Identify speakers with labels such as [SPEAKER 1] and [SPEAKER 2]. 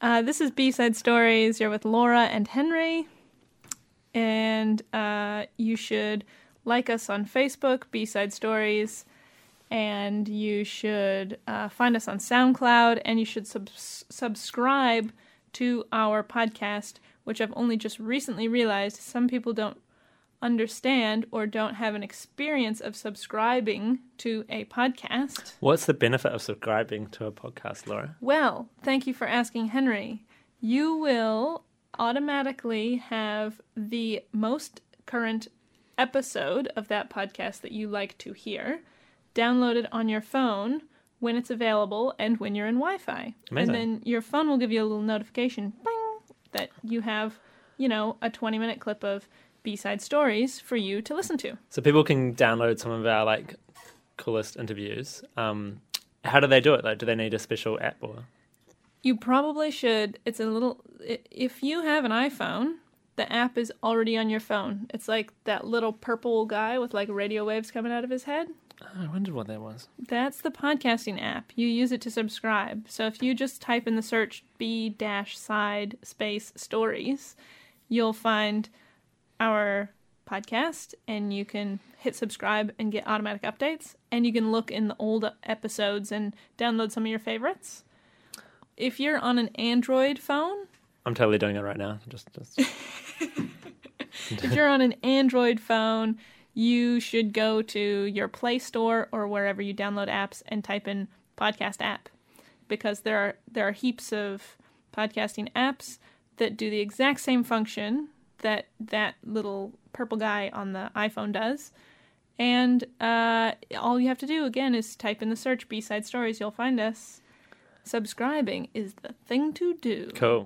[SPEAKER 1] Uh, this is B Side Stories. You're with Laura and Henry. And uh, you should like us on Facebook, B Side Stories. And you should uh, find us on SoundCloud. And you should sub- subscribe to our podcast, which I've only just recently realized some people don't understand or don't have an experience of subscribing to a podcast.
[SPEAKER 2] What's the benefit of subscribing to a podcast, Laura?
[SPEAKER 1] Well, thank you for asking, Henry. You will automatically have the most current episode of that podcast that you like to hear downloaded on your phone when it's available and when you're in Wi Fi.
[SPEAKER 2] Amazing.
[SPEAKER 1] And then your phone will give you a little notification bing, that you have, you know, a 20 minute clip of B side stories for you to listen to.
[SPEAKER 2] So people can download some of our like coolest interviews. Um, how do they do it? Like, do they need a special app or?
[SPEAKER 1] You probably should. It's a little. If you have an iPhone, the app is already on your phone. It's like that little purple guy with like radio waves coming out of his head.
[SPEAKER 2] Oh, I wondered what that was.
[SPEAKER 1] That's the podcasting app. You use it to subscribe. So if you just type in the search B dash side space stories, you'll find our podcast and you can hit subscribe and get automatic updates. And you can look in the old episodes and download some of your favorites. If you're on an Android phone,
[SPEAKER 2] I'm totally doing it right now. Just, just
[SPEAKER 1] if you're on an Android phone, you should go to your Play Store or wherever you download apps and type in podcast app because there are there are heaps of podcasting apps that do the exact same function that that little purple guy on the iPhone does. And uh, all you have to do again is type in the search B side stories. You'll find us. Subscribing is the thing to do.
[SPEAKER 2] cool.